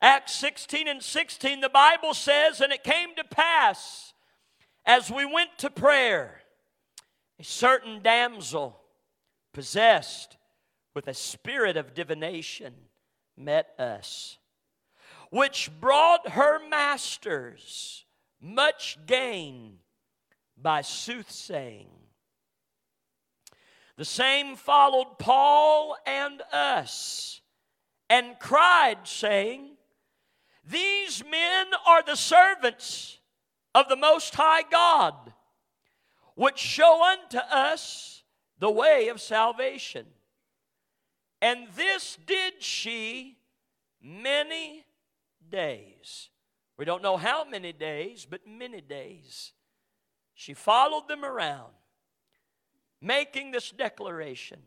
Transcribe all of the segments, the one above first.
Acts 16 and 16, the Bible says, And it came to pass as we went to prayer, a certain damsel possessed with a spirit of divination met us, which brought her masters much gain by soothsaying. The same followed Paul and us and cried, saying, These men are the servants of the Most High God, which show unto us the way of salvation. And this did she many days. We don't know how many days, but many days. She followed them around, making this declaration.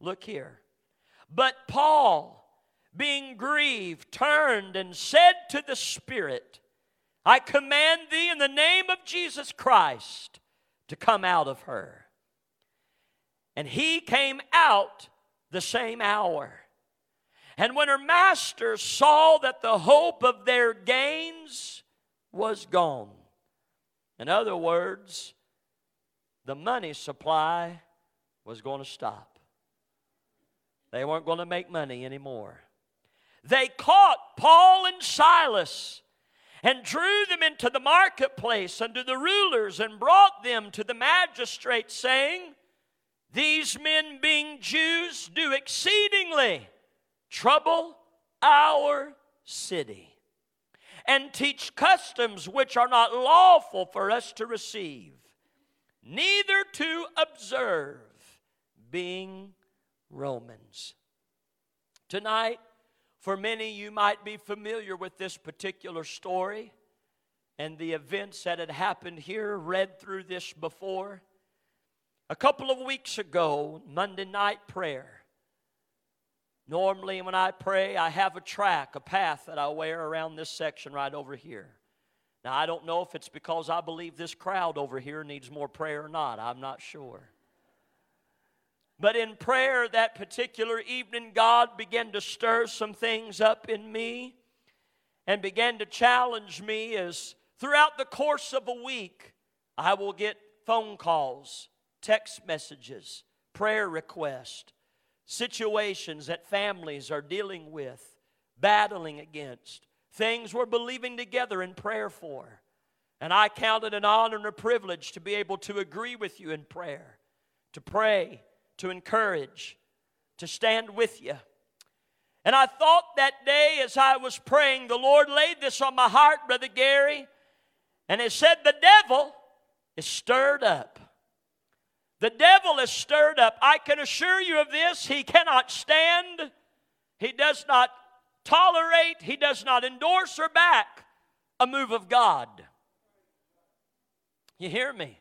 Look here. But Paul, being grieved, turned and said to the Spirit, I command thee in the name of Jesus Christ to come out of her. And he came out the same hour. And when her masters saw that the hope of their gains was gone, in other words, the money supply was going to stop. They weren't going to make money anymore. They caught Paul and Silas and drew them into the marketplace unto the rulers and brought them to the magistrates, saying, These men, being Jews, do exceedingly trouble our city and teach customs which are not lawful for us to receive, neither to observe, being Romans. Tonight, for many, you might be familiar with this particular story and the events that had happened here, read through this before. A couple of weeks ago, Monday night prayer, Normally, when I pray, I have a track, a path that I wear around this section right over here. Now, I don't know if it's because I believe this crowd over here needs more prayer or not. I'm not sure. But in prayer that particular evening, God began to stir some things up in me and began to challenge me as throughout the course of a week, I will get phone calls, text messages, prayer requests situations that families are dealing with, battling against, things we're believing together in prayer for. And I count it an honor and a privilege to be able to agree with you in prayer, to pray, to encourage, to stand with you. And I thought that day as I was praying, the Lord laid this on my heart, Brother Gary, and it said, The devil is stirred up. The devil is stirred up. I can assure you of this. He cannot stand, he does not tolerate, he does not endorse or back a move of God. You hear me?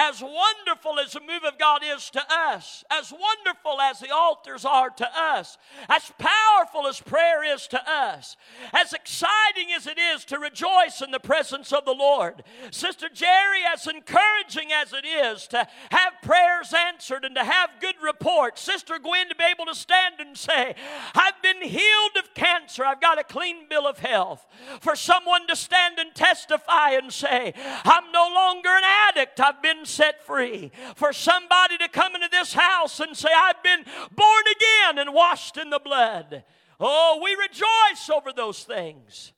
As wonderful as the move of God is to us, as wonderful as the altars are to us, as powerful as prayer is to us, as exciting as it is to rejoice in the presence of the Lord, Sister Jerry, as encouraging as it is to have prayers answered and to have good reports, Sister Gwen to be able to stand and say, I've been healed of cancer, I've got a clean bill of health, for someone to stand and testify and say, I'm no longer an addict, I've been set free. For somebody to come into this house and say, I've been born again and washed in the blood. Oh, we rejoice over those things.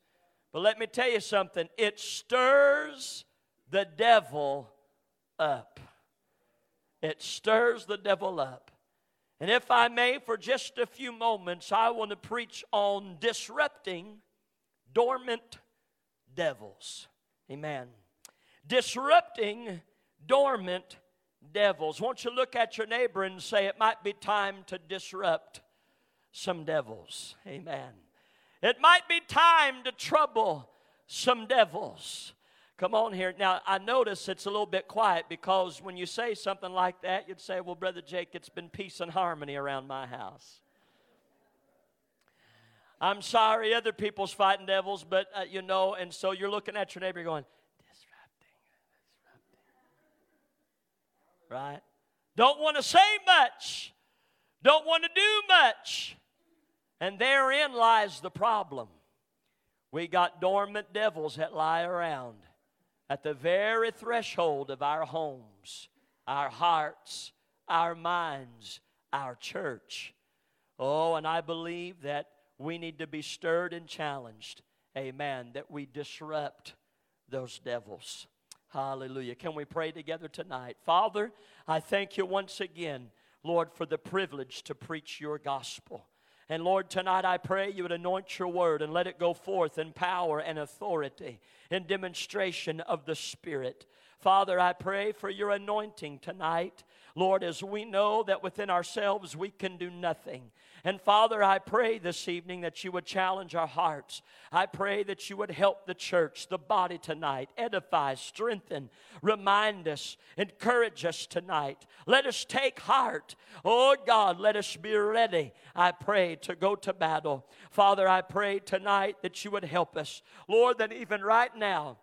But let me tell you something it stirs the devil up. It stirs the devil up. And if I may, for just a few moments, I want to preach on disrupting dormant devils. Amen. Disrupting dormant devils. Won't you look at your neighbor and say, It might be time to disrupt some devils? Amen. It might be time to trouble some devils. Come on here. Now, I notice it's a little bit quiet because when you say something like that, you'd say, Well, Brother Jake, it's been peace and harmony around my house. I'm sorry, other people's fighting devils, but uh, you know, and so you're looking at your neighbor going, Disrupting, disrupting. right? Don't want to say much, don't want to do much. And therein lies the problem. We got dormant devils that lie around at the very threshold of our homes, our hearts, our minds, our church. Oh, and I believe that we need to be stirred and challenged. Amen. That we disrupt those devils. Hallelujah. Can we pray together tonight? Father, I thank you once again, Lord, for the privilege to preach your gospel. And Lord, tonight I pray you would anoint your word and let it go forth in power and authority, in demonstration of the Spirit. Father, I pray for your anointing tonight. Lord, as we know that within ourselves we can do nothing. And Father, I pray this evening that you would challenge our hearts. I pray that you would help the church, the body tonight, edify, strengthen, remind us, encourage us tonight. Let us take heart. Oh God, let us be ready, I pray, to go to battle. Father, I pray tonight that you would help us. Lord, that even right now,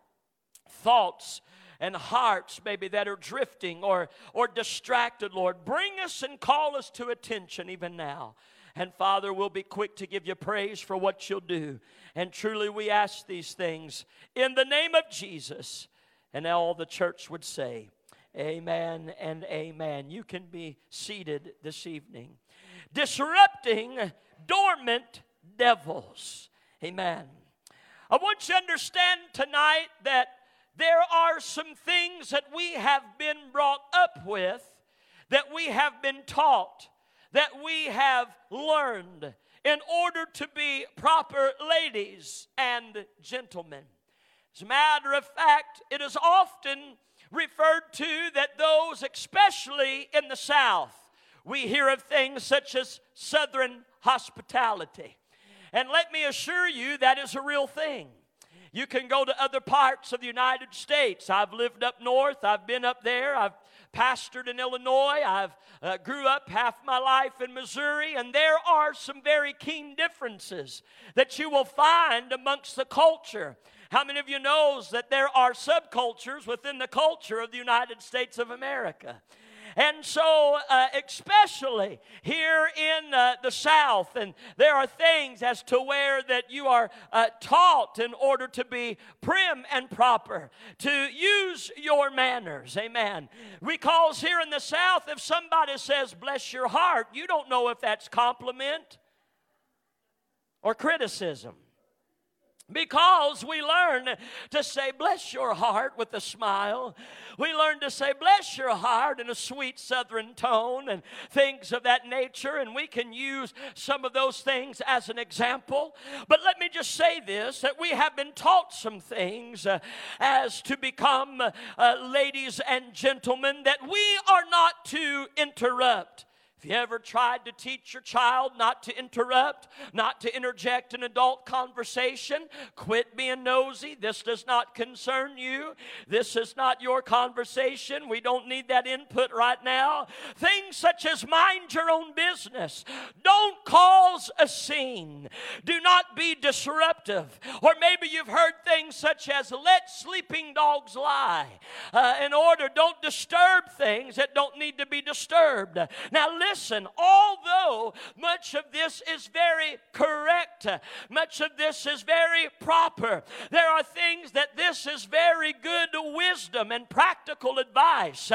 thoughts and hearts maybe that are drifting or, or distracted, Lord. Bring us and call us to attention even now. And Father, we'll be quick to give you praise for what you'll do. And truly, we ask these things in the name of Jesus. And all the church would say, Amen and amen. You can be seated this evening. Disrupting dormant devils. Amen. I want you to understand tonight that there are some things that we have been brought up with, that we have been taught that we have learned in order to be proper ladies and gentlemen. As a matter of fact, it is often referred to that those, especially in the South, we hear of things such as Southern hospitality. And let me assure you, that is a real thing. You can go to other parts of the United States. I've lived up north, I've been up there, I've pastored in Illinois. I've uh, grew up half my life in Missouri, and there are some very keen differences that you will find amongst the culture. How many of you knows that there are subcultures within the culture of the United States of America? And so, uh, especially here in uh, the South, and there are things as to where that you are uh, taught in order to be prim and proper, to use your manners. Amen. Because here in the South, if somebody says, bless your heart, you don't know if that's compliment or criticism because we learn to say, Bless your heart with a smile. We learn to say, Bless your heart in a sweet southern tone and things of that nature. And we can use some of those things as an example. But let me just say this that we have been taught some things uh, as to become uh, ladies and gentlemen that we are not to interrupt. If you ever tried to teach your child not to interrupt, not to interject an adult conversation, quit being nosy. This does not concern you. This is not your conversation. We don't need that input right now. Things such as mind your own business. Don't cause a scene. Do not be disruptive. Or maybe you've heard things such as let sleeping dogs lie. Uh, in order, don't disturb things that don't need to be disturbed. Now, listen listen, although much of this is very correct, much of this is very proper, there are things that this is very good wisdom and practical advice.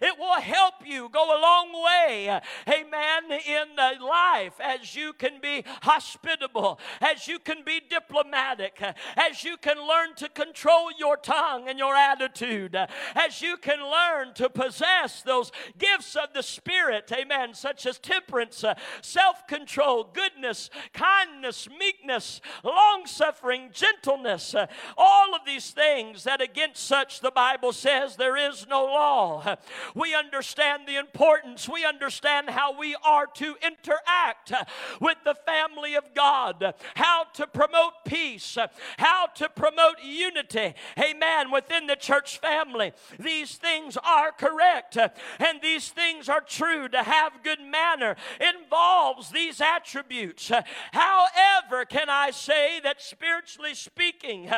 It will help you go a long way, amen, in life as you can be hospitable, as you can be diplomatic, as you can learn to control your tongue and your attitude, as you can learn to possess those gifts of the Spirit, amen, such as temperance, uh, self control, goodness, kindness, meekness, long suffering, gentleness. Uh, all of these things that against such the Bible says there is no law. We understand the importance, we understand how we are to interact with the family of God, how to promote peace, how to promote unity. Amen. Within the church family, these things are correct and these things are true to have good manner involves these attributes. However, can I say that spiritually speaking,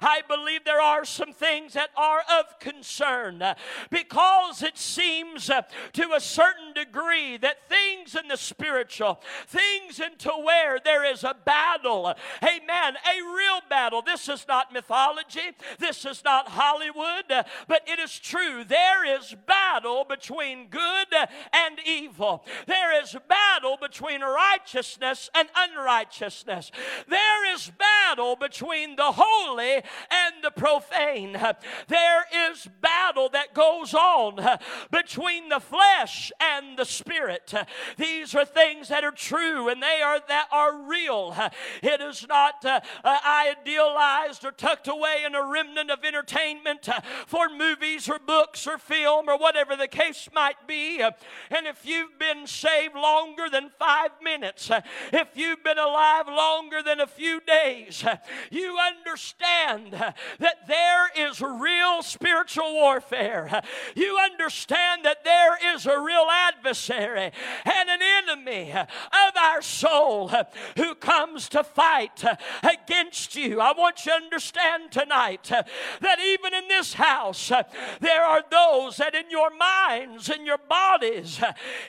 I believe there are some things that are of concern because it seems to a certain degree that things in the spiritual, things into where there is a battle, amen, a real battle. This is not mythology, this is not Hollywood, but it is true. There is battle between good and evil. There is battle between righteousness and unrighteousness. There is battle between the holy and the profane. There is battle that goes on between the flesh and the spirit. These are things that are true and they are that are real. It is not uh, idealized or tucked away in a remnant of entertainment uh, for movies or books or film or whatever the case might be. And if you've been saved longer than five minutes, if you've been alive longer than a few days, you understand that there is real spiritual warfare. You understand that there is a real adversary and an enemy of our soul who comes to fight against you. I want you to understand tonight that even in this house, there are those that in your minds, in your bodies,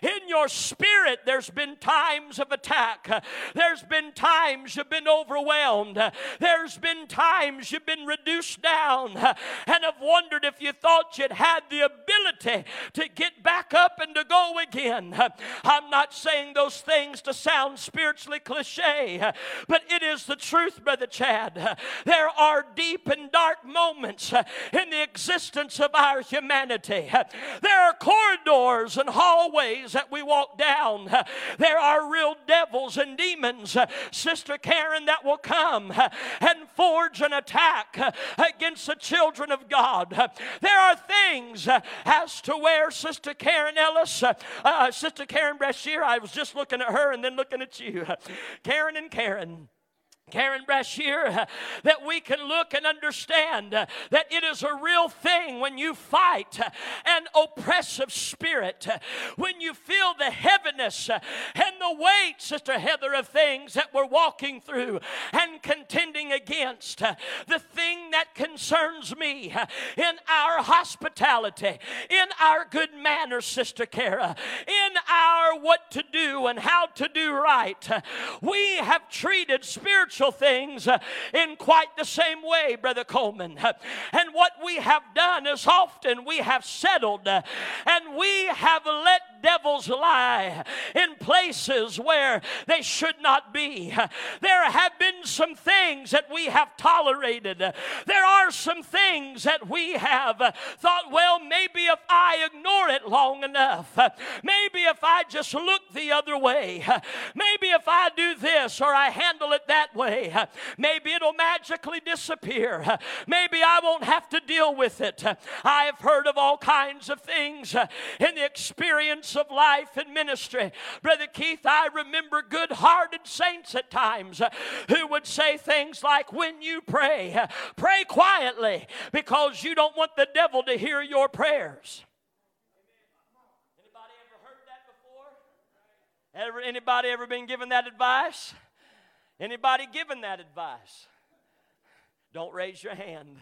in your spirit, there's been times of attack. There's been times you've been overwhelmed. There's been times you've been reduced down and have wondered if you thought you'd had the ability to get back up and to go again. I'm not saying those things to sound spiritually cliche, but it is the truth, Brother Chad. There are deep and dark moments in the existence of our humanity. There are corridors and hallways that we walk down. There are real devils and demons, Sister Karen, that will come and forge an attack against the children of God. There are things as to where Sister Karen Ellis, uh, Sister Karen Brashear, I was just looking at her and then looking at you. Karen and Karen. Karen Brashear, that we can look and understand uh, that it is a real thing when you fight uh, an oppressive spirit, uh, when you feel the heaviness and the weight, Sister Heather, of things that we're walking through and contending against. The thing that concerns me in our hospitality, in our good manners, Sister Kara, in our what to do and how to do right, we have treated spiritual spiritual things uh, in quite the same way, Brother Coleman. And what we have done is often we have settled uh, and we have let devils lie in places where they should not be. There have been some things that we have tolerated. There are some things that we have thought, well, maybe if I ignore it long enough, maybe if I just look the other way, maybe if I do this or I handle it that way, maybe it'll magically disappear. Maybe I won't have to deal with it. I have heard of all kinds of things in the experience of life and ministry. Brother Keith, I remember good hearted saints at times uh, who would say things like, When you pray, uh, pray quietly because you don't want the devil to hear your prayers. Anybody ever heard that before? Ever, anybody ever been given that advice? Anybody given that advice? Don't raise your hand.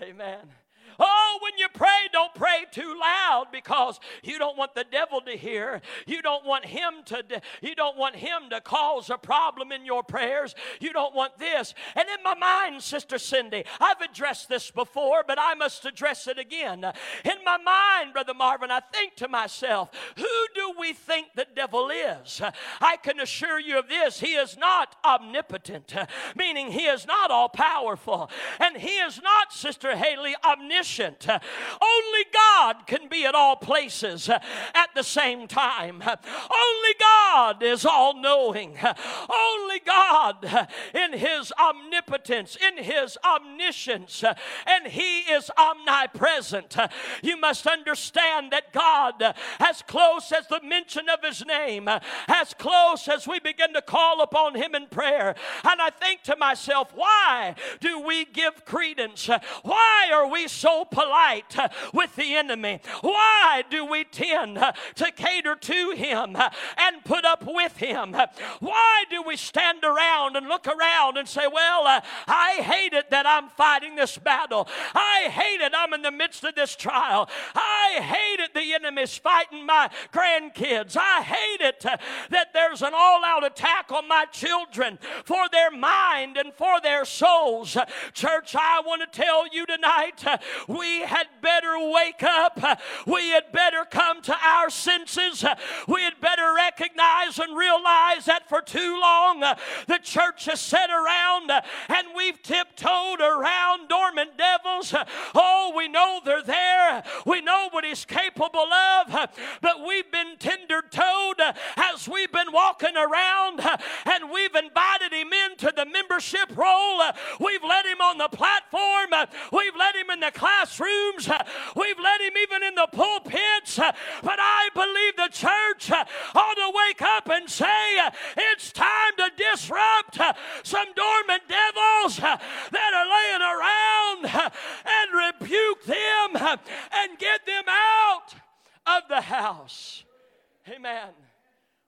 Amen. Oh, when you pray, don't pray too loud because you don't want the devil to hear. You don't want him to you don't want him to cause a problem in your prayers. You don't want this. And in my mind, Sister Cindy, I've addressed this before, but I must address it again. In my mind, Brother Marvin, I think to myself, who do we think the devil is? I can assure you of this. He is not omnipotent, meaning he is not all powerful. And he is not, Sister Haley, omniscient omniscient. Only God can be at all places at the same time. Only God is all knowing. Only God in His omnipotence, in His omniscience, and He is omnipresent. You must understand that God, as close as the mention of His name, as close as we begin to call upon Him in prayer, and I think to myself, why do we give credence? Why are we so polite with the enemy? Why do we tend to cater to him and put up with him? Why do we stand around and look around and say, Well, uh, I hate it that I'm fighting this battle. I hate it I'm in the midst of this trial. I hate it the enemy's fighting my grandkids. I hate it uh, that there's an all out attack on my children for their mind and for their souls. Church, I want to tell you tonight uh, we had better wake up. We had better come to our senses. We had better recognize and realize that for too long the church has sat around and we've tiptoed around dormant devils. Oh, we know they're there. We know what he's capable of, but we've been tender toed as we've been walking around and we've invited him into the membership roll. We've let him on the platform. We've let him in the classrooms. We've let him even in the pulpits. But I believe the church ought to wake up and say, it's time to disrupt some dormant devils that are laying around and rebuke them and get them out of the house. Amen.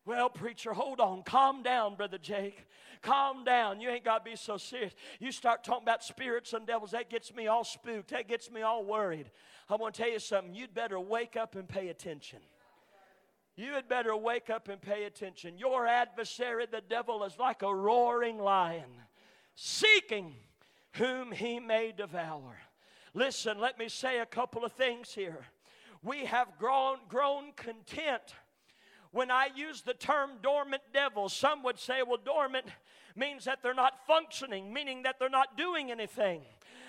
Well, preacher, hold on. Calm down, Brother Jake. Calm down. You ain't got to be so serious. You start talking about spirits and devils, that gets me all spooked. That gets me all worried. I want to tell you something. You'd better wake up and pay attention. You had better wake up and pay attention. Your adversary, the devil, is like a roaring lion, seeking whom he may devour. Listen, let me say a couple of things here. We have grown, grown content. When I use the term dormant devil, some would say, well, dormant means that they're not functioning, meaning that they're not doing anything.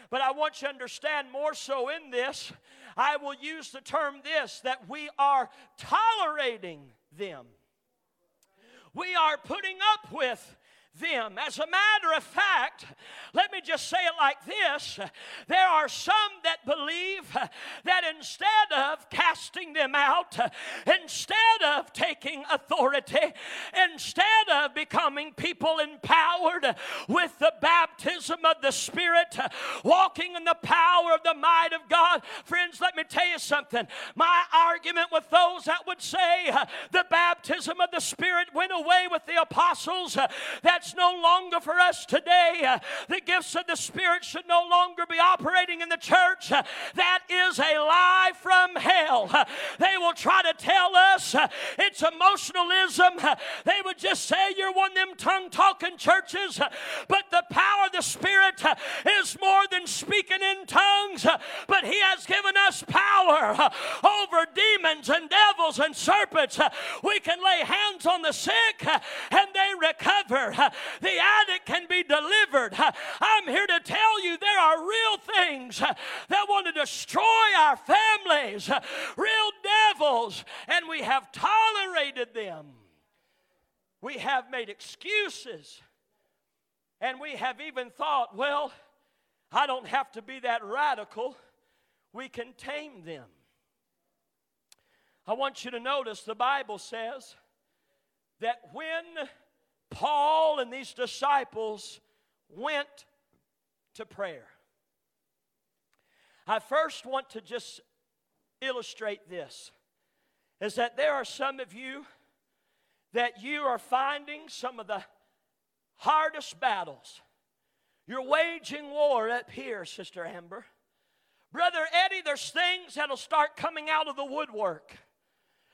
But I want you to understand more so in this, I will use the term this that we are tolerating them. We are putting up with them. As a matter of fact, let me just say it like this there are some that believe that instead of casting them out, instead of taking authority, instead of becoming people empowered with the baptism of the Spirit, walking in the power of the might of God, friends, let me tell you something. My argument with those that would say the baptism of the Spirit went away with the apostles, that's no longer for us today. The gifts of the Spirit should no longer be operating in the church. That is a lie from hell. They will try to tell us it's emotionalism. They would just say you're one of them tongue talking churches, but the power of the Spirit is more than speaking in tongues, but He has given us power over demons and devils and serpents. We can lay hands on the sick and they recover the addict can be delivered. I'm here to tell you there are real things that want to destroy our families, real devils, and we have tolerated them. We have made excuses, and we have even thought, well, I don't have to be that radical. We can tame them. I want you to notice the Bible says that when Paul and these disciples went to prayer. I first want to just illustrate this is that there are some of you that you are finding some of the hardest battles. You're waging war up here, Sister Amber. Brother Eddie, there's things that'll start coming out of the woodwork.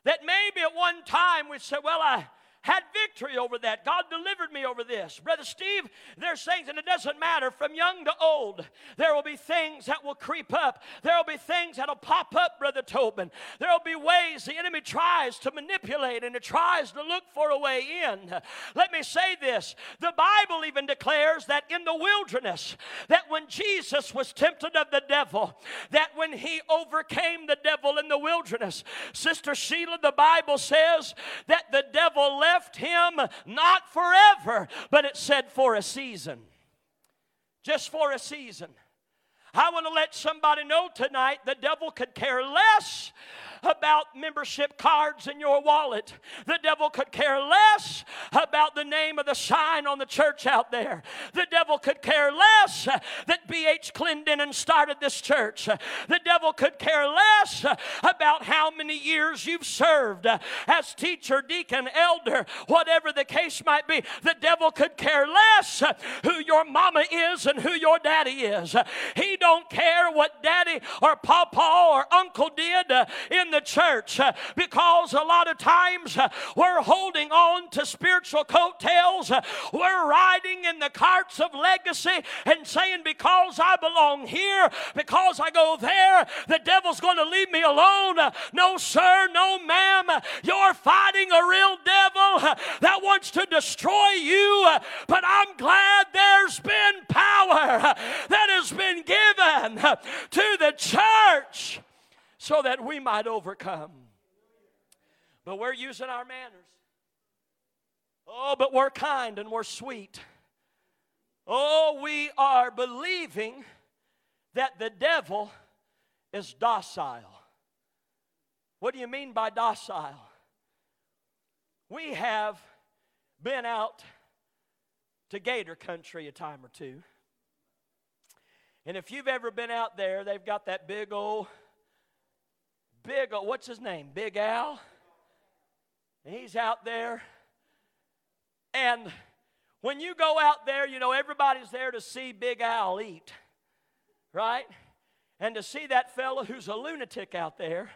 That maybe at one time we said, Well, I, had victory over that. God delivered me over this. Brother Steve, there's things, and it doesn't matter from young to old, there will be things that will creep up. There will be things that'll pop up, Brother Tobin. There will be ways the enemy tries to manipulate and it tries to look for a way in. Let me say this the Bible even declares that in the wilderness, that when Jesus was tempted of the devil, that when he overcame the devil in the wilderness, Sister Sheila, the Bible says that the devil left left him not forever, but it said for a season. Just for a season. I want to let somebody know tonight the devil could care less about membership cards in your wallet. The devil could care less about the name of the sign on the church out there. The devil could care less that B.H. Clendenin started this church. The devil could care less about how many years you've served as teacher, deacon, elder, whatever the case might be. The devil could care less who your mama is and who your daddy is. He don't care what daddy or papa or uncle did in the church uh, because a lot of times uh, we're holding on to spiritual coattails. Uh, we're riding in the carts of legacy and saying, Because I belong here, because I go there, the devil's going to leave me alone. No, sir, no, ma'am. You're fighting a real devil that wants to destroy you. But I'm glad there's been power that has been given to the church so that we might overcome. But we're using our manners. Oh, but we're kind and we're sweet. Oh, we are believing that the devil is docile. What do you mean by docile? We have been out to Gator Country a time or two. And if you've ever been out there, they've got that big old Big, uh, what's his name? Big Al. he's out there. And when you go out there, you know, everybody's there to see Big Al eat, right? And to see that fellow who's a lunatic out there.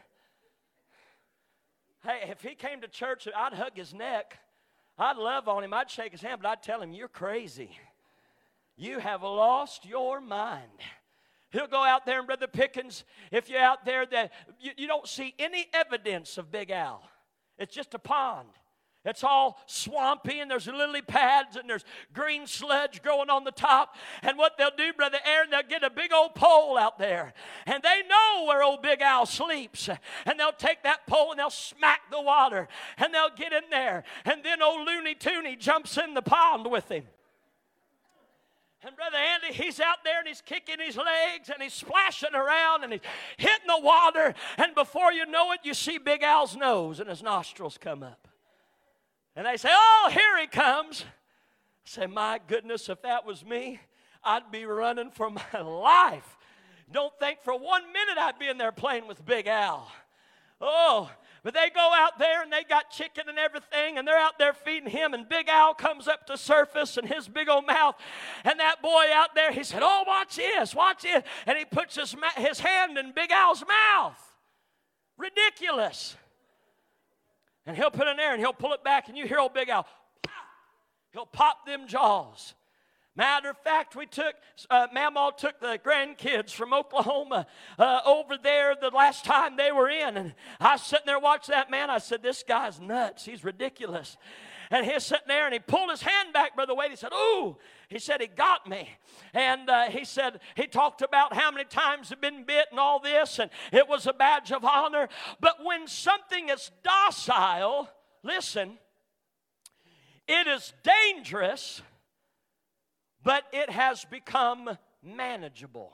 Hey, if he came to church, I'd hug his neck. I'd love on him. I'd shake his hand, but I'd tell him, You're crazy. You have lost your mind. He'll go out there, and Brother Pickens, if you're out there, that you, you don't see any evidence of Big Al. It's just a pond. It's all swampy and there's lily pads and there's green sludge growing on the top. And what they'll do, Brother Aaron, they'll get a big old pole out there. And they know where old Big Al sleeps. And they'll take that pole and they'll smack the water. And they'll get in there. And then old Looney Tooney jumps in the pond with him. And Brother Andy, he's out there and he's kicking his legs and he's splashing around and he's hitting the water. And before you know it, you see Big Al's nose and his nostrils come up. And they say, Oh, here he comes. I say, My goodness, if that was me, I'd be running for my life. Don't think for one minute I'd be in there playing with Big Al. Oh, but they go out there and they got chicken and everything, and they're out there feeding him. And Big Al comes up to surface and his big old mouth. And that boy out there, he said, Oh, watch this, watch this. And he puts his, his hand in Big Al's mouth. Ridiculous. And he'll put it in there and he'll pull it back, and you hear old Big Al. He'll pop them jaws. Matter of fact, we took, uh, Mamaw took the grandkids from Oklahoma uh, over there the last time they were in. And I was sitting there watching that man. I said, This guy's nuts. He's ridiculous. And he's sitting there and he pulled his hand back, Brother Wade. He said, Ooh, he said, He got me. And uh, he said, He talked about how many times he'd been bit and all this, and it was a badge of honor. But when something is docile, listen, it is dangerous but it has become manageable.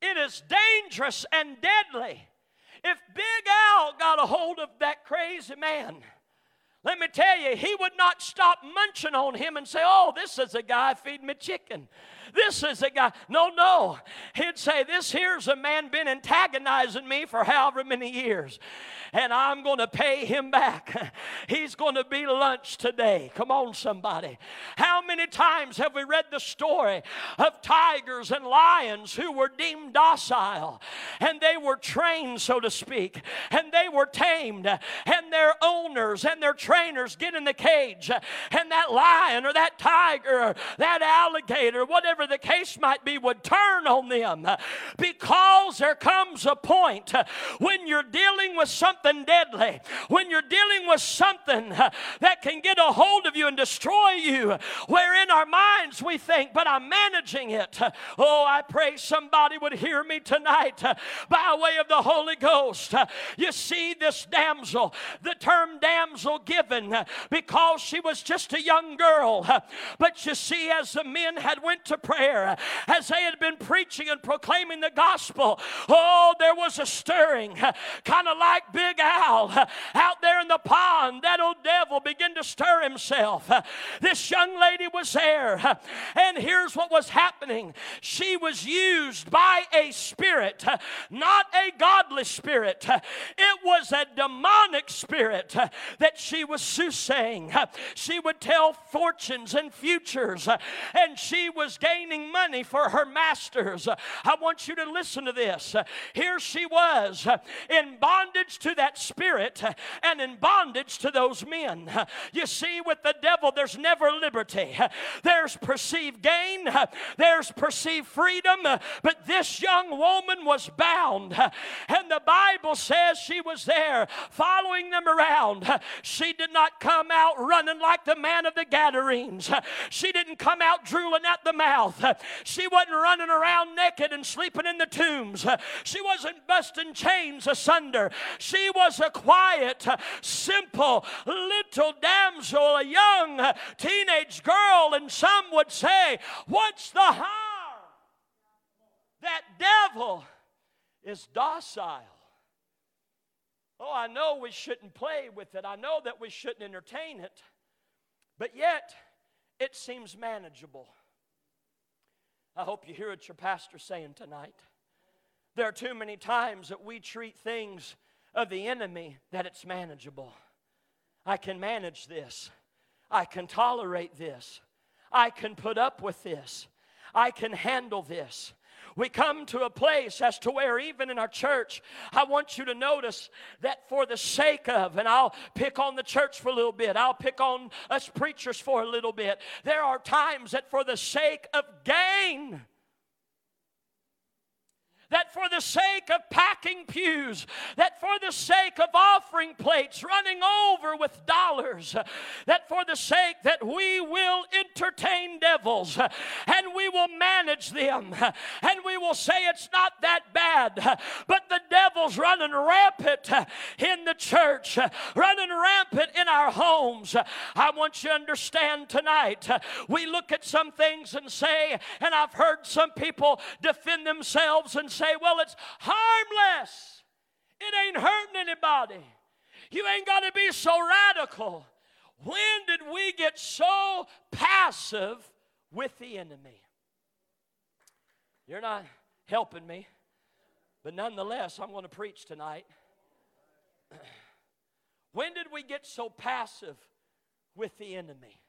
It is dangerous and deadly. If Big Al got a hold of that crazy man, let me tell you, he would not stop munching on him and say, Oh, this is a guy feeding me chicken. This is a guy. No, no. He'd say, This here's a man been antagonizing me for however many years and I'm going to pay him back. He's going to be lunch today. Come on, somebody. How many times have we read the story of tigers and lions who were deemed docile and they were trained, so to speak, and they were tamed, and their owners and their trainers get in the cage, and that lion or that tiger or that alligator, whatever the case might be, would turn on them because there comes a point uh, when you're dealing with something deadly, when you're dealing with something uh, that can get a hold of you and destroy you, where in our minds we think, but I'm managing it. Uh, oh, I pray somebody would hear me tonight uh, by way of the Holy Ghost. You see, this damsel, the term damsel given because she was just a young girl. But you see, as the men had went to prayer, as they had been preaching and proclaiming the gospel, oh, there was a stirring, kind of like Big Al out there in the pond. That old devil began to stir himself. This young lady was there, and here's what was happening she was used by a spirit, not a godly spirit. It was a demonic spirit that she was soothsaying. She would tell fortunes and futures, and she was gaining money for her masters. I want you to listen to this. Here she was in bondage to that spirit and in bondage to those men. You see, with the devil, there's never liberty, there's perceived gain, there's perceived freedom, but this young woman was bound. And the Bible says she was there following them around. She did not come out running like the man of the Gadarenes. She didn't come out drooling at the mouth. She wasn't running around naked and sleeping in the tombs. She wasn't busting chains asunder. She was a quiet, simple little damsel, a young teenage girl, and some would say, What's the harm? That devil is docile. Oh, I know we shouldn't play with it. I know that we shouldn't entertain it. But yet, it seems manageable. I hope you hear what your pastor's saying tonight. There are too many times that we treat things of the enemy that it's manageable. I can manage this. I can tolerate this. I can put up with this. I can handle this. We come to a place as to where, even in our church, I want you to notice that for the sake of, and I'll pick on the church for a little bit, I'll pick on us preachers for a little bit. There are times that for the sake of gain, that for the sake of packing pews, that for the sake of offering plates running over with dollars, that for the sake that we will entertain devils and we will manage them and we will say it's not that bad, but the devil's running rampant in the church, running rampant in our homes. I want you to understand tonight, we look at some things and say, and I've heard some people defend themselves and say, say, well, it's harmless. It ain't hurting anybody. You ain't got to be so radical. When did we get so passive with the enemy? You're not helping me, but nonetheless, I'm going to preach tonight. when did we get so passive with the enemy?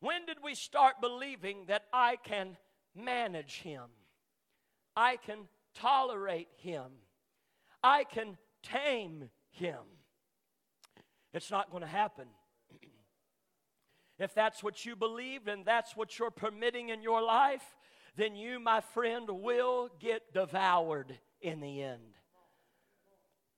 When did we start believing that I can manage him? I can tolerate him, I can tame him. It's not going to happen. if that's what you believe and that's what you're permitting in your life, then you, my friend, will get devoured in the end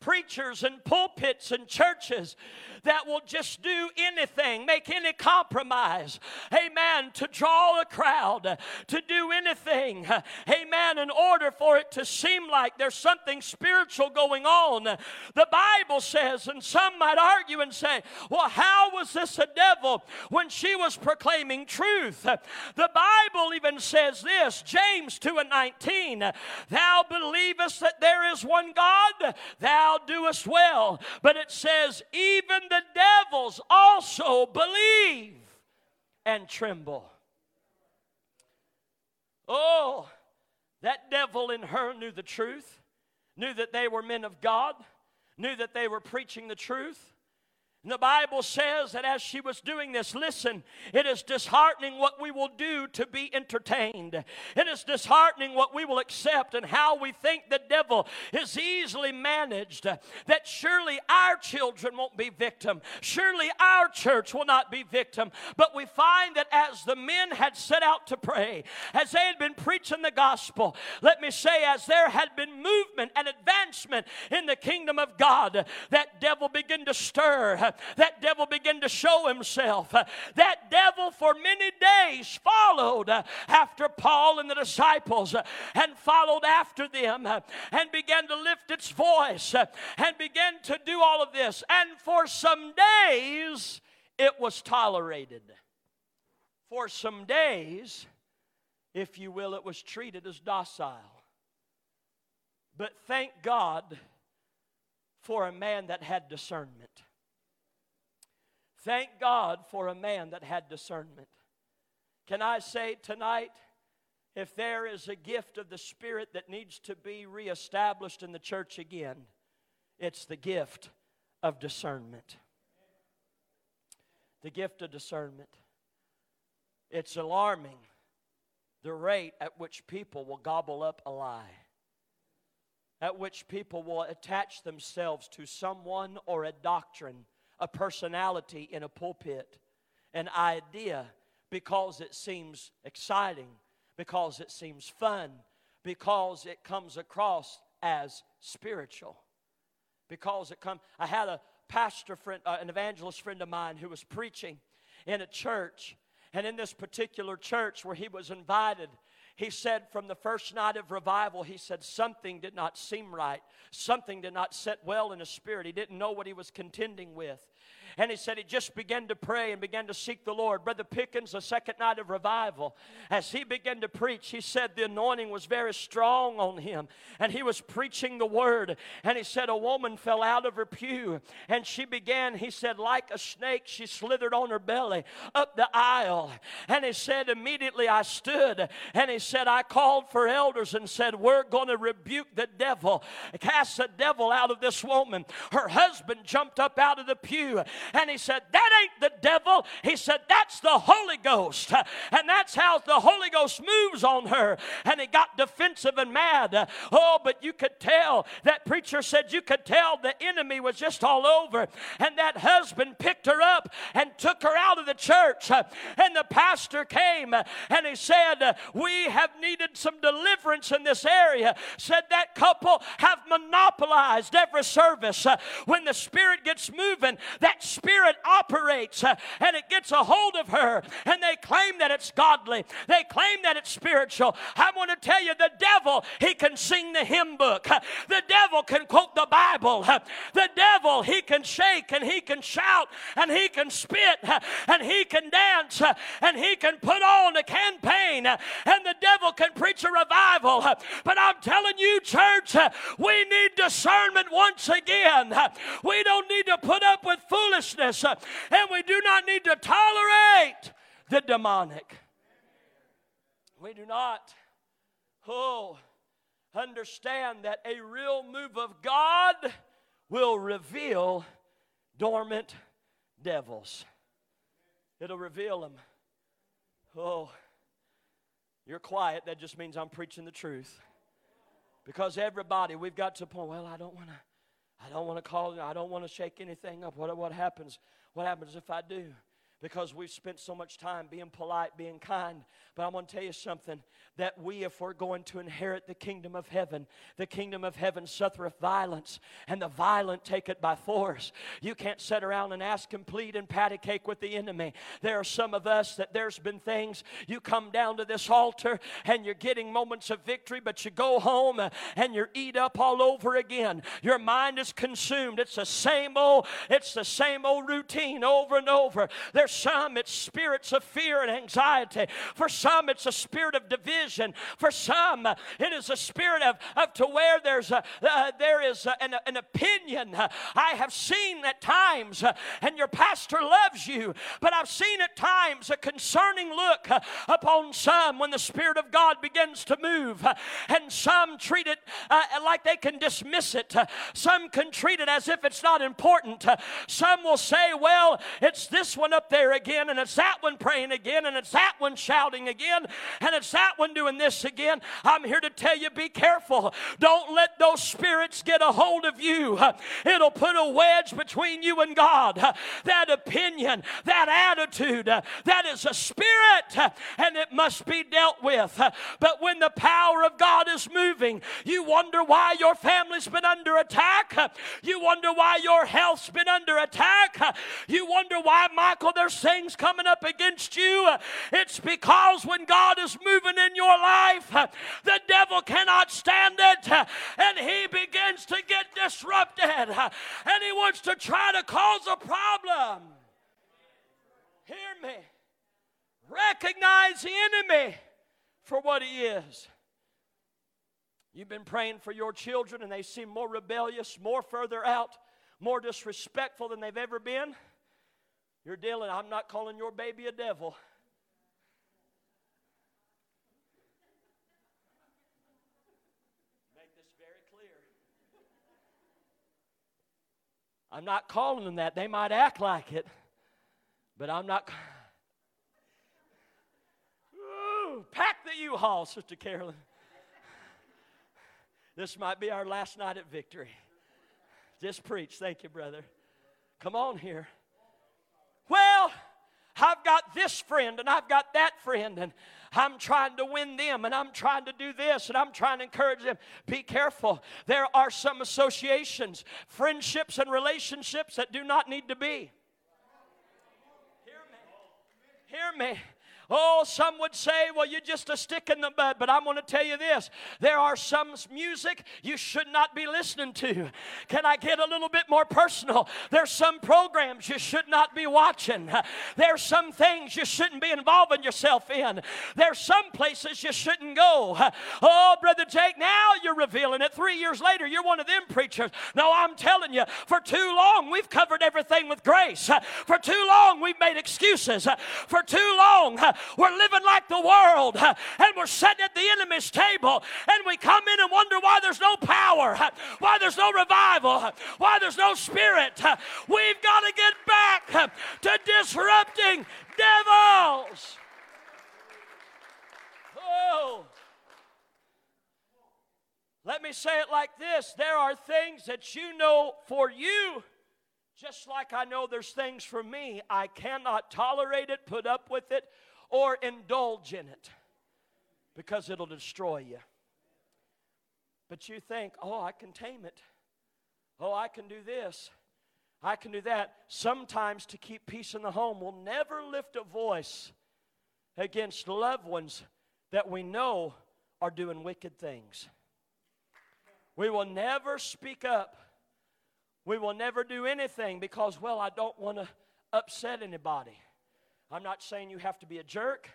preachers and pulpits and churches that will just do anything, make any compromise, amen, to draw a crowd, to do anything, amen, in order for it to seem like there's something spiritual going on. The Bible says, and some might argue and say, well, how was this a devil when she was proclaiming truth? The Bible even says this, James 2 and 19, thou believest that there is one God, thou thou doest well. But it says, even the devils also believe and tremble. Oh, that devil in her knew the truth, knew that they were men of God, knew that they were preaching the truth. And the Bible says that as she was doing this, listen, it is disheartening what we will do to be entertained. It is disheartening what we will accept and how we think the devil is easily managed. That surely our children won't be victim. Surely our church will not be victim. But we find that as the men had set out to pray, as they had been preaching the gospel, let me say, as there had been movement and advancement in the kingdom of God, that devil began to stir that devil began to show himself. That devil for many days followed after Paul and the disciples and followed after them and began to lift its voice and began to do all of this. And for some days, it was tolerated. For some days, if you will, it was treated as docile. But thank God for a man that had discernment. Thank God for a man that had discernment. Can I say tonight, if there is a gift of the Spirit that needs to be reestablished in the church again, it's the gift of discernment. The gift of discernment. It's alarming the rate at which people will gobble up a lie, at which people will attach themselves to someone or a doctrine, a personality in a pulpit, an idea because it seems exciting, because it seems fun, because it comes across as spiritual. Because it comes, I had a pastor friend, uh, an evangelist friend of mine who was preaching in a church and in this particular church where he was invited, he said from the first night of revival, he said something did not seem right. Something did not set well in his spirit. He didn't know what he was contending with. And he said he just began to pray and began to seek the Lord. Brother Pickens, the second night of revival, as he began to preach, he said the anointing was very strong on him. And he was preaching the word. And he said a woman fell out of her pew. And she began, he said, like a snake, she slithered on her belly up the aisle. And he said, immediately I stood. And he said, I called for elders and said, We're going to rebuke the devil, cast the devil out of this woman. Her husband jumped up out of the pew and he said, That ain't the devil. He said, That's the Holy Ghost. And that's how the Holy Ghost moves on her. And he got defensive and mad. Oh, but you could tell, that preacher said, You could tell the enemy was just all over. And that husband picked her up and took her out of the church. And the pastor came and he said, We have needed some deliverance in this area. Said that couple have monopolized every service. When the Spirit gets moving, that spirit operates uh, and it gets a hold of her and they claim that it's godly. They claim that it's spiritual. I want to tell you the devil, he can sing the hymn book. The devil can quote the Bible. The devil, he can shake and he can shout and he can spit and he can dance and he can put on a campaign and the devil can preach a revival. But I'm telling you, church, we need discernment once again. We don't need to put up with foolishness uh, and we do not need to tolerate the demonic. We do not, oh, understand that a real move of God will reveal dormant devils. It'll reveal them. Oh, you're quiet. That just means I'm preaching the truth. Because everybody, we've got to point, well, I don't want to I don't want to call I don't want to shake anything up. What, what happens? What happens if I do? Because we've spent so much time being polite, being kind. But I'm going to tell you something that we, if we're going to inherit the kingdom of heaven, the kingdom of heaven suffereth violence, and the violent take it by force. You can't sit around and ask and plead and patty cake with the enemy. There are some of us that there's been things you come down to this altar and you're getting moments of victory, but you go home and you're eat up all over again. Your mind is consumed. It's the same old, it's the same old routine over and over. There's some it's spirits of fear and anxiety. For some, it's a spirit of division. For some, it is a spirit of, of to where there's a, uh, there is a, an, an, opinion. I have seen at times, uh, and your pastor loves you, but I've seen at times a concerning look uh, upon some when the Spirit of God begins to move, uh, and some treat it uh, like they can dismiss it. Some can treat it as if it's not important. Some will say, well, it's this one up there there again, and it's that one praying again, and it's that one shouting again, and it's that one doing this again. I'm here to tell you be careful. Don't let those spirits get a hold of you. It'll put a wedge between you and God. That opinion, that attitude, that is a spirit, and it must be dealt with. But when the power of God is moving, you wonder why your family's been under attack. You wonder why your health's been under attack. You wonder why, Michael, there's things coming up against you. It's because when God is moving in your life, the devil cannot stand it and he begins to get disrupted and he wants to try to cause a problem. Hear me. Recognize the enemy for what he is. You've been praying for your children and they seem more rebellious, more further out, more disrespectful than they've ever been. You're dealing, I'm not calling your baby a devil. Make this very clear. I'm not calling them that. They might act like it, but I'm not. Ooh, pack the U Haul, Sister Carolyn. This might be our last night at victory. Just preach. Thank you, brother. Come on here. Well, I've got this friend and I've got that friend and I'm trying to win them and I'm trying to do this and I'm trying to encourage them. Be careful. There are some associations, friendships, and relationships that do not need to be. Hear me. Hear me. Oh, some would say, well, you're just a stick in the mud, but I'm going to tell you this there are some music you should not be listening to. Can I get a little bit more personal? There's some programs you should not be watching. There's some things you shouldn't be involving yourself in. There's some places you shouldn't go. Oh, Brother Jake, now you're revealing it. Three years later, you're one of them preachers. No, I'm telling you, for too long, we've covered everything with grace. For too long, we've made excuses. For too long, we're living like the world and we're sitting at the enemy's table and we come in and wonder why there's no power, why there's no revival, why there's no spirit. We've got to get back to disrupting devils. Oh. Let me say it like this there are things that you know for you just like I know there's things for me, I cannot tolerate it, put up with it, or indulge in it because it'll destroy you. But you think, oh, I can tame it. Oh, I can do this. I can do that. Sometimes to keep peace in the home, we'll never lift a voice against loved ones that we know are doing wicked things. We will never speak up. We will never do anything because, well, I don't want to upset anybody. I'm not saying you have to be a jerk.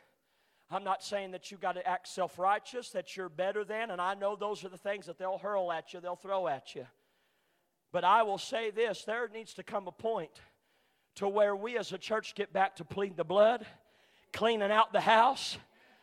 I'm not saying that you got to act self righteous, that you're better than, and I know those are the things that they'll hurl at you, they'll throw at you. But I will say this there needs to come a point to where we as a church get back to pleading the blood, cleaning out the house.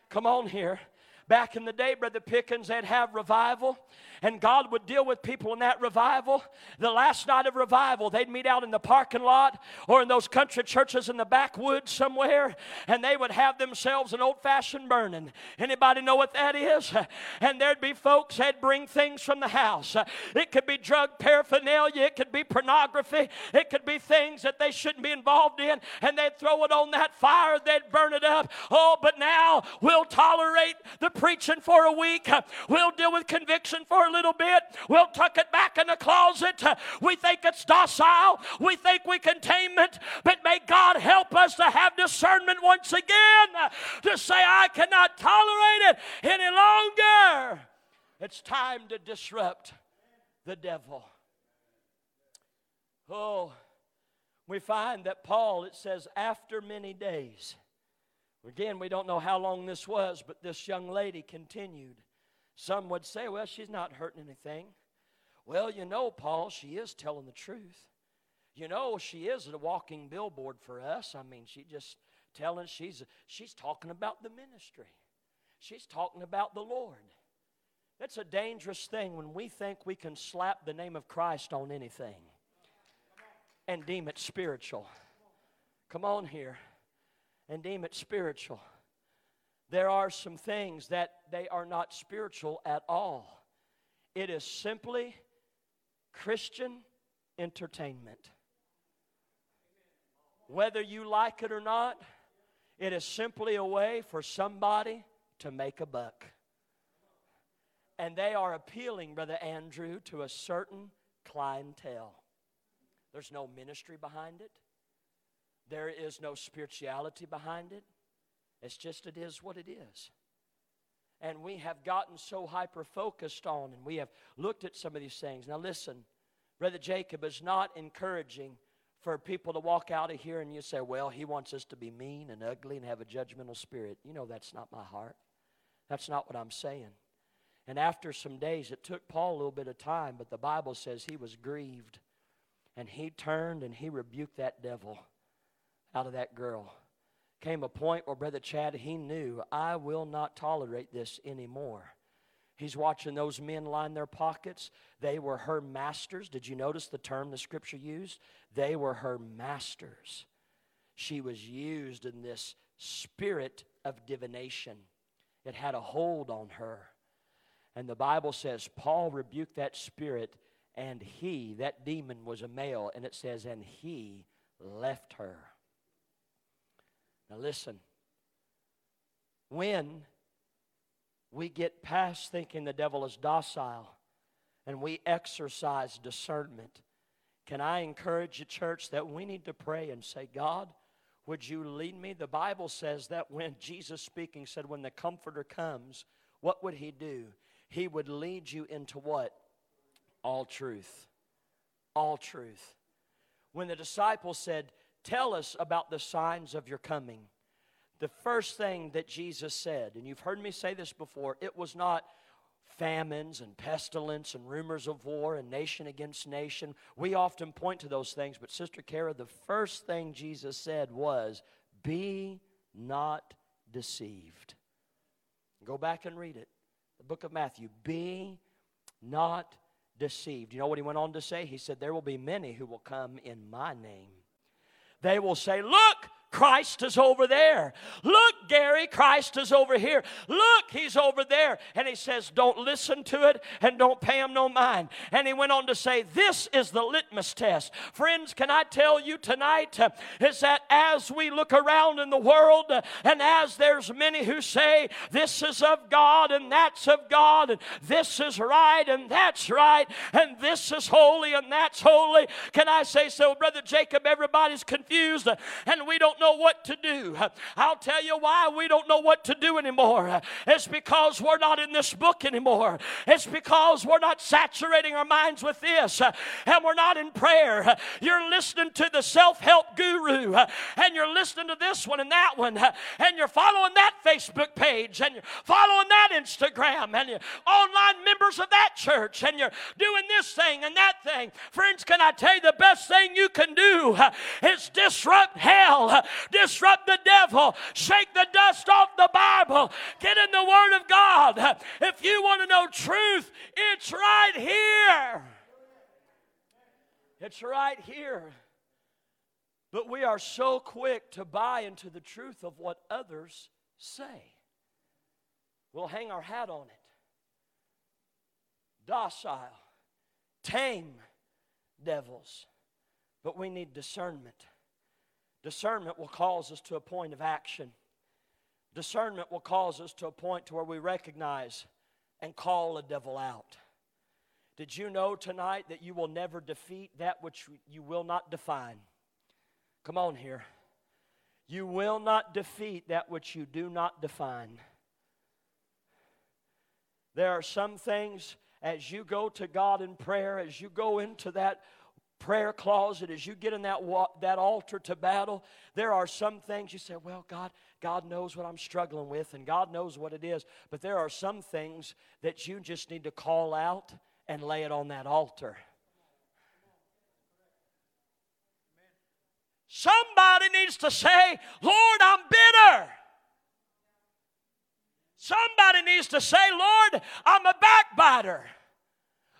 Come on here. Back in the day, Brother Pickens, they'd have revival, and God would deal with people in that revival. The last night of revival, they'd meet out in the parking lot or in those country churches in the backwoods somewhere, and they would have themselves an old fashioned burning. Anybody know what that is? And there'd be folks that'd bring things from the house. It could be drug paraphernalia, it could be pornography, it could be things that they shouldn't be involved in, and they'd throw it on that fire, they'd burn it up. Oh, but now we'll tolerate the preaching for a week. We'll deal with conviction for a little bit. We'll tuck it back in the closet. We think it's docile. We think we can tame it. But may God help us to have discernment once again to say, I cannot tolerate it any longer. It's time to disrupt the devil. Oh, we find that Paul, it says, after many days, Again, we don't know how long this was, but this young lady continued. Some would say, well, she's not hurting anything. Well, you know, Paul, she is telling the truth. You know, she is a walking billboard for us. I mean, she just telling she's she's talking about the ministry. She's talking about the Lord. That's a dangerous thing when we think we can slap the name of Christ on anything and deem it spiritual. Come on here. And deem it spiritual. There are some things that they are not spiritual at all. It is simply Christian entertainment. Whether you like it or not, it is simply a way for somebody to make a buck. And they are appealing, Brother Andrew, to a certain clientele. There's no ministry behind it, there is no spirituality behind it. It's just, it is what it is. And we have gotten so hyper focused on, and we have looked at some of these things. Now, listen, Brother Jacob is not encouraging for people to walk out of here and you say, well, he wants us to be mean and ugly and have a judgmental spirit. You know, that's not my heart. That's not what I'm saying. And after some days, it took Paul a little bit of time, but the Bible says he was grieved. And he turned and he rebuked that devil out of that girl. Came a point where Brother Chad, he knew, I will not tolerate this anymore. He's watching those men line their pockets. They were her masters. Did you notice the term the scripture used? They were her masters. She was used in this spirit of divination, it had a hold on her. And the Bible says Paul rebuked that spirit, and he, that demon, was a male. And it says, and he left her. Now listen. When we get past thinking the devil is docile and we exercise discernment. Can I encourage the church that we need to pray and say, God, would you lead me? The Bible says that when Jesus speaking said, when the Comforter comes, what would he do? He would lead you into what? All truth. All truth. When the disciples said, Tell us about the signs of your coming the first thing that Jesus said, and you've heard me say this before, it was not famines and pestilence and rumors of war and nation against nation. We often point to those things, but Sister Kara, the first thing Jesus said was, Be not deceived. Go back and read it. The book of Matthew. Be not deceived. You know what he went on to say? He said, There will be many who will come in my name. They will say, Look, Christ is over there. Look, Gary, Christ is over here. Look, he's over there. And he says, Don't listen to it and don't pay him no mind. And he went on to say, This is the litmus test. Friends, can I tell you tonight uh, is that as we look around in the world uh, and as there's many who say, This is of God and that's of God and this is right and that's right and this is holy and that's holy, can I say so, Brother Jacob? Everybody's confused uh, and we don't know what to do. I'll tell you why we don't know what to do anymore. It's because we're not in this book anymore. It's because we're not saturating our minds with this and we're not in prayer. You're listening to the self help guru and you're listening to this one and that one and you're following that Facebook page and you're following that Instagram and you're online members of that church and you're doing this thing and that thing. Friends, can I tell you the best thing you can do is disrupt hell disrupt the devil, shake the dust off the Bible, get in the Word of God. If you want to know truth, it's right here. It's right here. But we are so quick to buy into the truth of what others say. We'll hang our hat on it. Docile, tame devils. But we need discernment. Discernment will cause us to a point of action. Discernment will cause us to a point to where we recognize and call a devil out. Did you know tonight that you will never defeat that which you will not define? Come on here. You will not defeat that which you do not define. There are some things as you go to God in prayer, as you go into that prayer closet, as you get in that, that altar to battle, there are some things you say, Well, God, God knows what I'm struggling with, and God knows what it is. But there are some things that you just need to call out and lay it on that altar. Somebody needs to say, Lord, I'm bitter. Somebody needs to say, Lord, I'm a backbiter.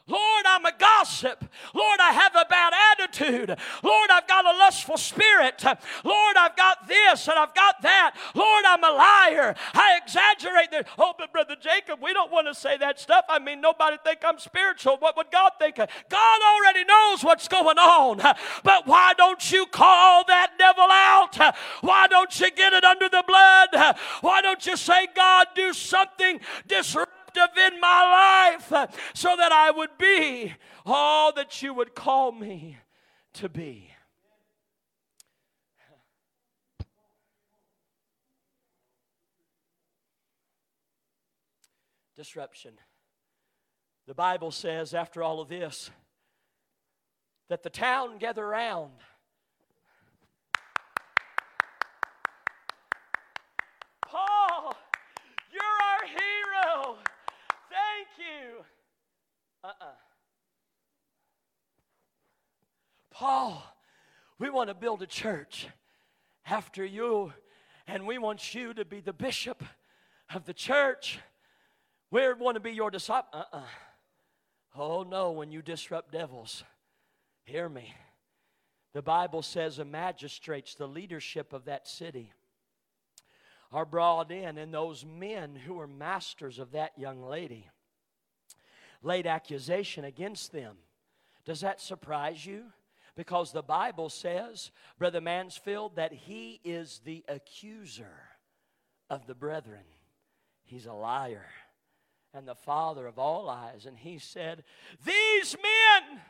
Lord, I'm a gossip. Lord, I have a bad attitude. Lord, I've got a lustful spirit. Lord, I've got this and I've got that. Lord, I'm a liar. I exaggerate that. Oh, but Brother Jacob, we don't want to say that stuff. I mean, nobody think I'm spiritual. What would God think? God already knows what's going on. But why don't you call that devil out? Why don't you get it under the blood? Why don't you say, God, do something disruptive? In my life so that I would be all that you would call me to be. Disruption. The Bible says, after all of this, that the town gather round. Paul, you're our hero. You. Uh uh-uh. uh Paul, we want to build a church after you, and we want you to be the bishop of the church. We want to be your disciple. Uh uh Oh no, when you disrupt devils, hear me. The Bible says the magistrates, the leadership of that city, are brought in, and those men who were masters of that young lady laid accusation against them. Does that surprise you? Because the Bible says, Brother Mansfield, that he is the accuser of the brethren. He's a liar and the father of all lies. And he said, These men,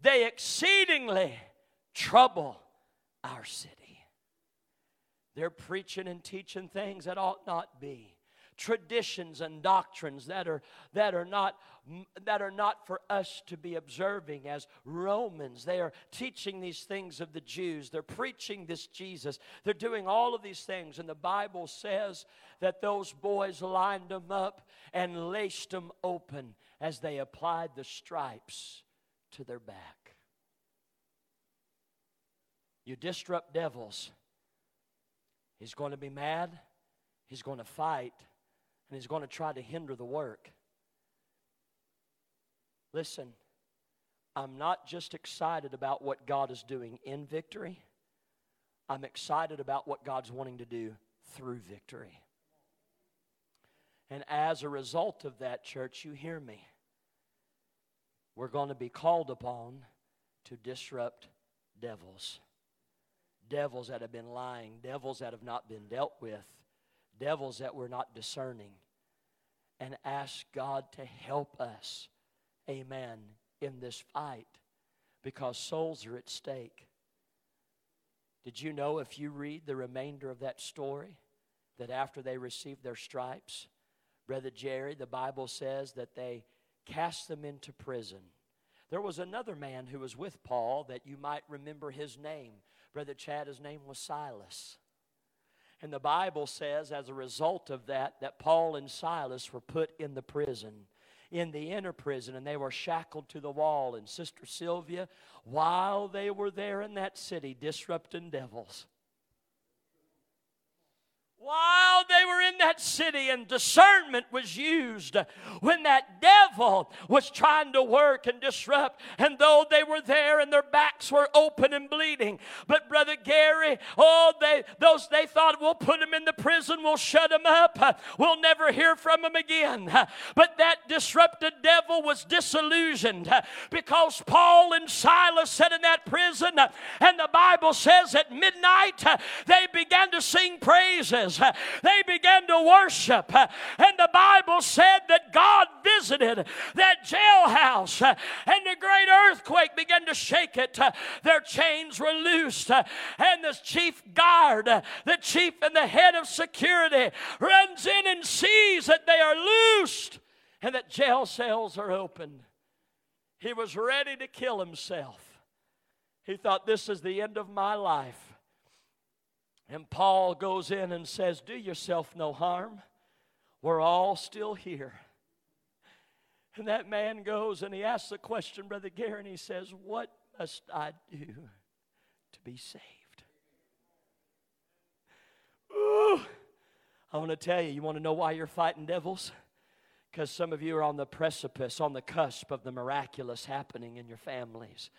they exceedingly trouble our city. They're preaching and teaching things that ought not be. Traditions and doctrines that are, that are not that are not for us to be observing as Romans. They are teaching these things of the Jews. They're preaching this Jesus. They're doing all of these things. And the Bible says that those boys lined them up and laced them open as they applied the stripes to their back. You disrupt devils He's going to be mad, he's going to fight, and he's going to try to hinder the work. Listen, I'm not just excited about what God is doing in victory, I'm excited about what God's wanting to do through victory. And as a result of that, church, you hear me. We're going to be called upon to disrupt devils devils that have been lying, devils that have not been dealt with, devils that we're not discerning, and ask God to help us, amen, in this fight because souls are at stake. Did you know if you read the remainder of that story that after they received their stripes, Brother Jerry, the Bible says that they cast them into prison. There was another man who was with Paul that you might remember his name. Brother Chad, his name was Silas. And the Bible says, as a result of that, that Paul and Silas were put in the prison, in the inner prison, and they were shackled to the wall. And Sister Sylvia, while they were there in that city disrupting devils, while they were in that city and discernment was used when that devil was trying to work and disrupt and though they were there and their backs were open and bleeding but brother gary oh they those they thought we'll put him in the prison we'll shut him up we'll never hear from him again. But that disrupted devil was disillusioned because paul and silas sat in that prison and the bible says at midnight they began to sing praises they began to worship. And the Bible said that God visited that jailhouse and the great earthquake began to shake it. Their chains were loosed. And the chief guard, the chief and the head of security, runs in and sees that they are loosed and that jail cells are open. He was ready to kill himself. He thought, This is the end of my life. And Paul goes in and says, Do yourself no harm. We're all still here. And that man goes and he asks the question, Brother Gary, and he says, What must I do to be saved? Ooh, I want to tell you, you want to know why you're fighting devils? Because some of you are on the precipice, on the cusp of the miraculous happening in your families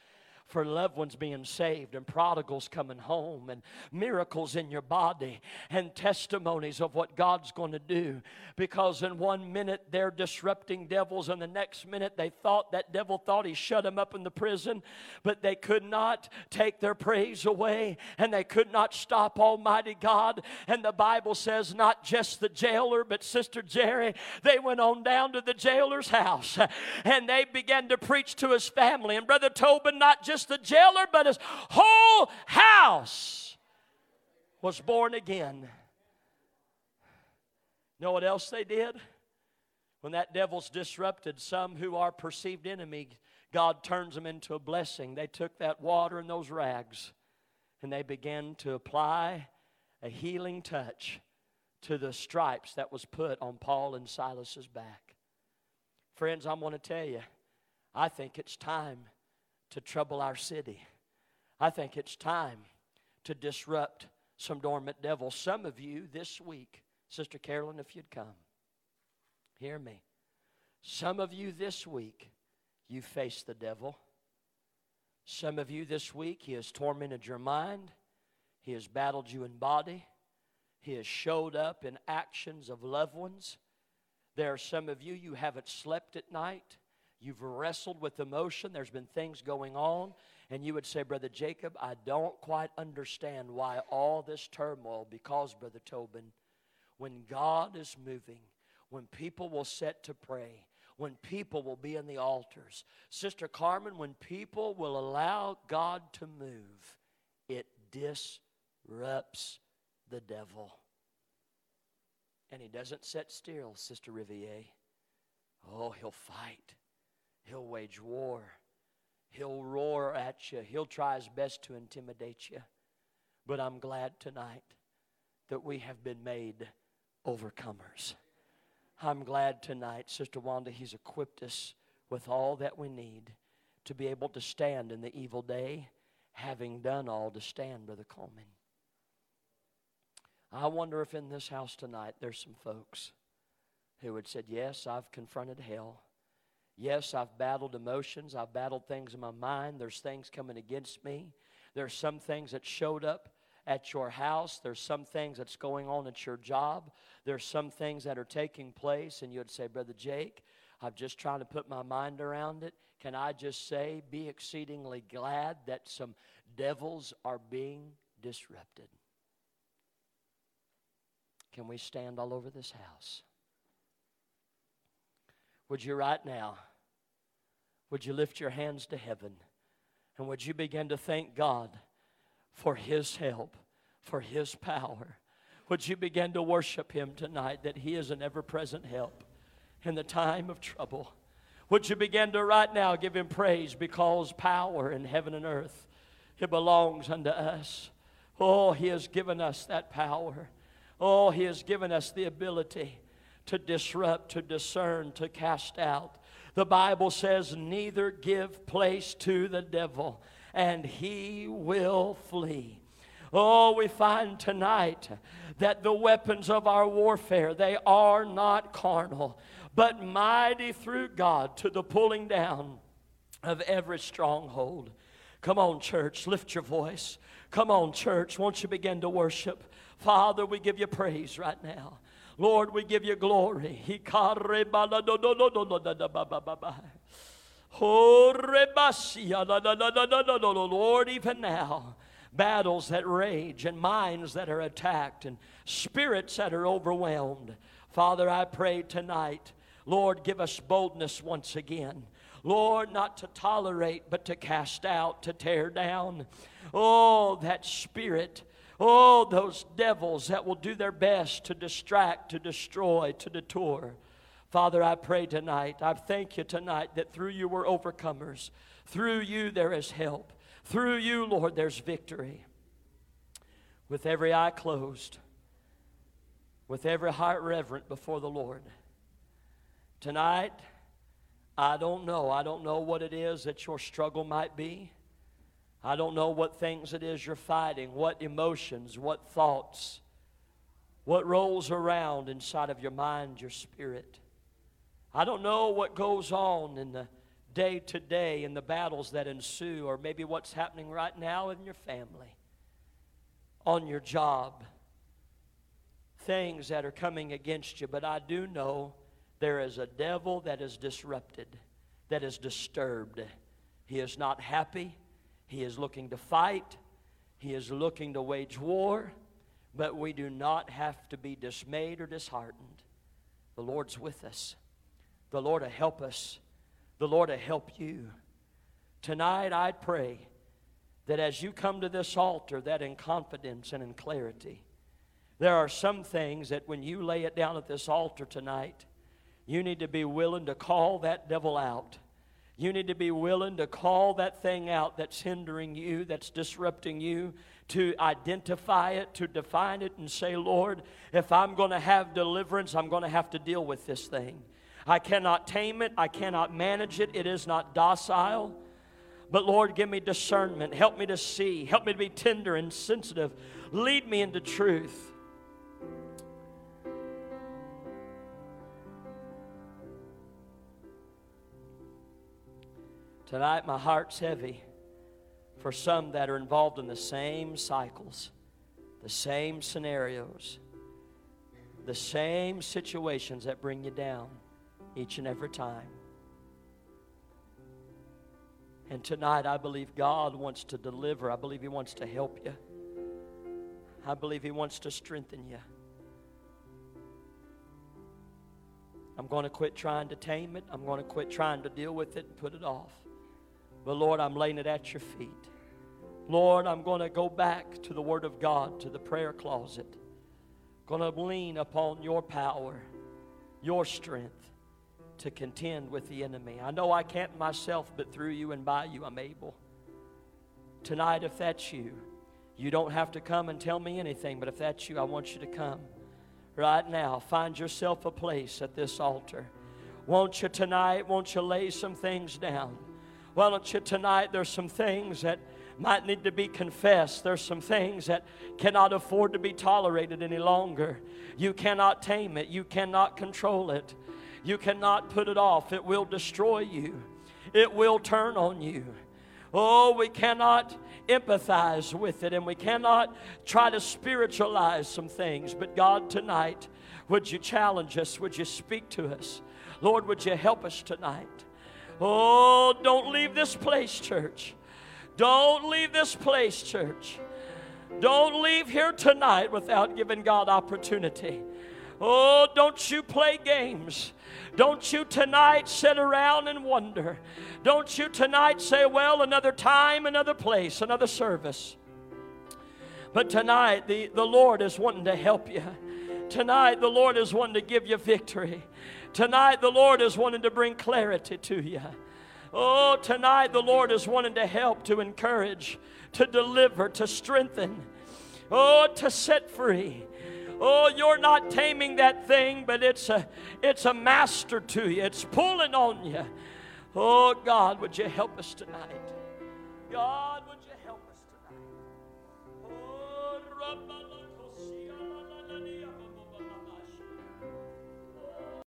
for loved ones being saved and prodigals coming home and miracles in your body and testimonies of what God's going to do. Because in one minute they're disrupting devils, and the next minute they thought that devil thought he shut them up in the prison, but they could not take their praise away and they could not stop Almighty God. And the Bible says, not just the jailer, but Sister Jerry, they went on down to the jailer's house and they began to preach to his family. And Brother Tobin, not just just the jailer, but his whole house was born again. Know what else they did? When that devil's disrupted, some who are perceived enemy, God turns them into a blessing. They took that water and those rags and they began to apply a healing touch to the stripes that was put on Paul and Silas's back. Friends, I'm going to tell you, I think it's time to trouble our city. I think it's time to disrupt some dormant devils. Some of you this week, Sister Carolyn, if you'd come, hear me. Some of you this week, you face the devil. Some of you this week, he has tormented your mind. He has battled you in body. He has showed up in actions of loved ones. There are some of you, you haven't slept at night. You've wrestled with emotion. There's been things going on. And you would say, Brother Jacob, I don't quite understand why all this turmoil, because, Brother Tobin, when God is moving, when people will set to pray, when people will be in the altars, Sister Carmen, when people will allow God to move, it disrupts the devil. And he doesn't sit still, Sister Riviere. Oh, he'll fight. He'll wage war. He'll roar at you. He'll try his best to intimidate you. But I'm glad tonight that we have been made overcomers. I'm glad tonight, Sister Wanda, He's equipped us with all that we need to be able to stand in the evil day, having done all to stand, Brother Coleman. I wonder if in this house tonight there's some folks who had said, Yes, I've confronted hell. Yes, I've battled emotions. I've battled things in my mind. There's things coming against me. There's some things that showed up at your house. There's some things that's going on at your job. There's some things that are taking place. And you'd say, Brother Jake, I'm just trying to put my mind around it. Can I just say, be exceedingly glad that some devils are being disrupted? Can we stand all over this house? Would you right now, would you lift your hands to heaven and would you begin to thank God for His help, for His power? Would you begin to worship Him tonight that He is an ever present help in the time of trouble? Would you begin to right now give Him praise because power in heaven and earth, it belongs unto us. Oh, He has given us that power. Oh, He has given us the ability to disrupt, to discern, to cast out. The Bible says, neither give place to the devil, and he will flee. Oh, we find tonight that the weapons of our warfare, they are not carnal, but mighty through God to the pulling down of every stronghold. Come on, church, lift your voice. Come on, church, won't you begin to worship? Father, we give you praise right now. Lord, we give you glory. Lord, even now, battles that rage and minds that are attacked and spirits that are overwhelmed. Father, I pray tonight, Lord, give us boldness once again. Lord, not to tolerate, but to cast out, to tear down. Oh, that spirit Oh, those devils that will do their best to distract, to destroy, to detour. Father, I pray tonight, I thank you tonight that through you we're overcomers. Through you there is help. Through you, Lord, there's victory. With every eye closed, with every heart reverent before the Lord. Tonight, I don't know. I don't know what it is that your struggle might be. I don't know what things it is you're fighting, what emotions, what thoughts, what rolls around inside of your mind, your spirit. I don't know what goes on in the day to day in the battles that ensue, or maybe what's happening right now in your family, on your job, things that are coming against you. But I do know there is a devil that is disrupted, that is disturbed. He is not happy, he is looking to fight, he is looking to wage war, but we do not have to be dismayed or disheartened. The Lord's with us. The Lord will help us. The Lord will help you. Tonight, I pray that as you come to this altar, that in confidence and in clarity, there are some things that when you lay it down at this altar tonight, you need to be willing to call that devil out. You need to be willing to call that thing out that's hindering you, that's disrupting you, to identify it, to define it, and say, Lord, if I'm going to have deliverance, I'm going to have to deal with this thing. I cannot tame it, I cannot manage it, it is not docile. But Lord, give me discernment. Help me to see. Help me to be tender and sensitive. Lead me into truth. Tonight, my heart's heavy for some that are involved in the same cycles, the same scenarios, the same situations that bring you down each and every time. And tonight, I believe God wants to deliver. I believe He wants to help you. I believe He wants to strengthen you. I'm going to quit trying to tame it. I'm going to quit trying to deal with it and put it off. But Lord, I'm laying it at your feet. Lord, I'm going to go back to the Word of God, to the prayer closet. Going to lean upon your power, your strength to contend with the enemy. I know I can't myself, but through you and by you, I'm able. Tonight, if that's you, you don't have to come and tell me anything, but if that's you, I want you to come right now. Find yourself a place at this altar. Won't you tonight? Won't you lay some things down? Why don't you tonight? There's some things that might need to be confessed. There's some things that cannot afford to be tolerated any longer. You cannot tame it, you cannot control it. You cannot put it off, it will destroy you, it will turn on you. Oh, we cannot empathize with it and we cannot try to spiritualize some things. But God, tonight, would you challenge us? Would you speak to us? Lord, would you help us tonight? Oh, don't leave this place, church. Don't leave this place, church. Don't leave here tonight without giving God opportunity. Oh, don't you play games. Don't you tonight sit around and wonder. Don't you tonight say, well, another time, another place, another service. But tonight, the, the Lord is wanting to help you. Tonight, the Lord is wanting to give you victory. Tonight, the Lord is wanting to bring clarity to you. Oh, tonight, the Lord is wanting to help, to encourage, to deliver, to strengthen, oh, to set free. Oh, you're not taming that thing, but it's a, it's a master to you. It's pulling on you. Oh, God, would you help us tonight? God,